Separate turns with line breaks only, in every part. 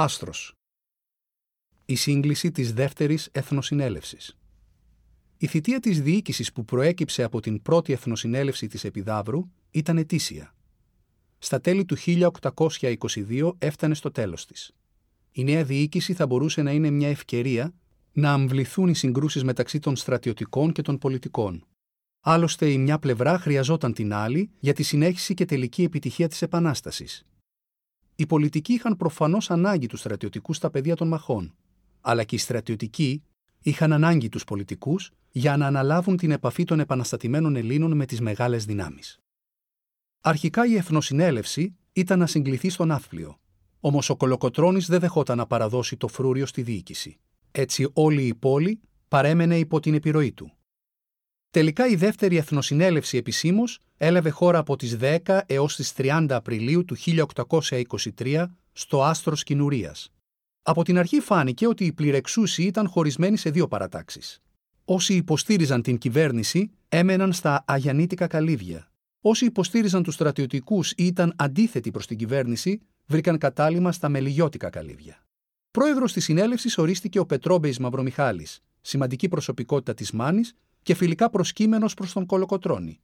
Άστρος. Η σύγκληση της δεύτερης εθνοσυνέλευσης. Η θητεία της διοίκησης που προέκυψε από την πρώτη εθνοσυνέλευση της Επιδαύρου ήταν ετήσια. Στα τέλη του 1822 έφτανε στο τέλος της. Η νέα διοίκηση θα μπορούσε να είναι μια ευκαιρία να αμβληθούν οι συγκρούσεις μεταξύ των στρατιωτικών και των πολιτικών. Άλλωστε, η μια πλευρά χρειαζόταν την άλλη για τη συνέχιση και τελική επιτυχία της Επανάστασης. Οι πολιτικοί είχαν προφανώς ανάγκη τους στρατιωτικούς στα πεδία των μαχών, αλλά και οι στρατιωτικοί είχαν ανάγκη τους πολιτικούς για να αναλάβουν την επαφή των επαναστατημένων Ελλήνων με τις μεγάλες δυνάμεις. Αρχικά η Εθνοσυνέλευση ήταν να συγκληθεί στον Ναύπλιο, όμως ο Κολοκοτρόνης δεν δεχόταν να παραδώσει το φρούριο στη διοίκηση. Έτσι όλη η πόλη παρέμενε υπό την επιρροή του. Τελικά η δεύτερη Εθνοσυνέλευση επισήμως έλαβε χώρα από τις 10 έως τις 30 Απριλίου του 1823 στο Άστρος Κινουρίας. Από την αρχή φάνηκε ότι οι πληρεξούσιοι ήταν χωρισμένοι σε δύο παρατάξεις. Όσοι υποστήριζαν την κυβέρνηση έμεναν στα Αγιανίτικα καλύβια. Όσοι υποστήριζαν τους στρατιωτικούς ή ήταν αντίθετοι προς την κυβέρνηση βρήκαν κατάλημα στα Μελιγιώτικα καλύβια. Πρόεδρος της συνέλευσης ορίστηκε ο Πετρόμπεϊς Μαυρομιχάλης, σημαντική προσωπικότητα της Μάνης και φιλικά προσκύμενος προς τον Κολοκοτρόνη.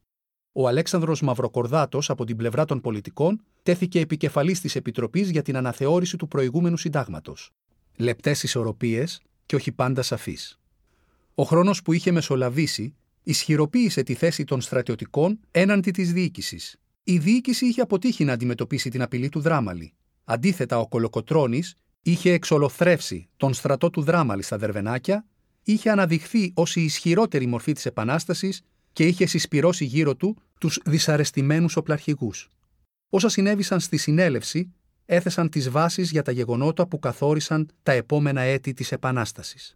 Ο Αλέξανδρος Μαυροκορδάτος από την πλευρά των πολιτικών τέθηκε επικεφαλής της Επιτροπής για την αναθεώρηση του προηγούμενου συντάγματος. Λεπτές ισορροπίες και όχι πάντα σαφείς. Ο χρόνος που είχε μεσολαβήσει ισχυροποίησε τη θέση των στρατιωτικών έναντι της διοίκησης. Η διοίκηση είχε αποτύχει να αντιμετωπίσει την απειλή του Δράμαλη. Αντίθετα, ο Κολοκοτρόνη είχε εξολοθρεύσει τον στρατό του Δράμαλη στα Δερβενάκια, είχε αναδειχθεί ως η ισχυρότερη μορφή της Επανάστασης και είχε συσπυρώσει γύρω του τους δυσαρεστημένους οπλαρχηγού. Όσα συνέβησαν στη συνέλευση έθεσαν τις βάσεις για τα γεγονότα που καθόρισαν τα επόμενα έτη της Επανάστασης.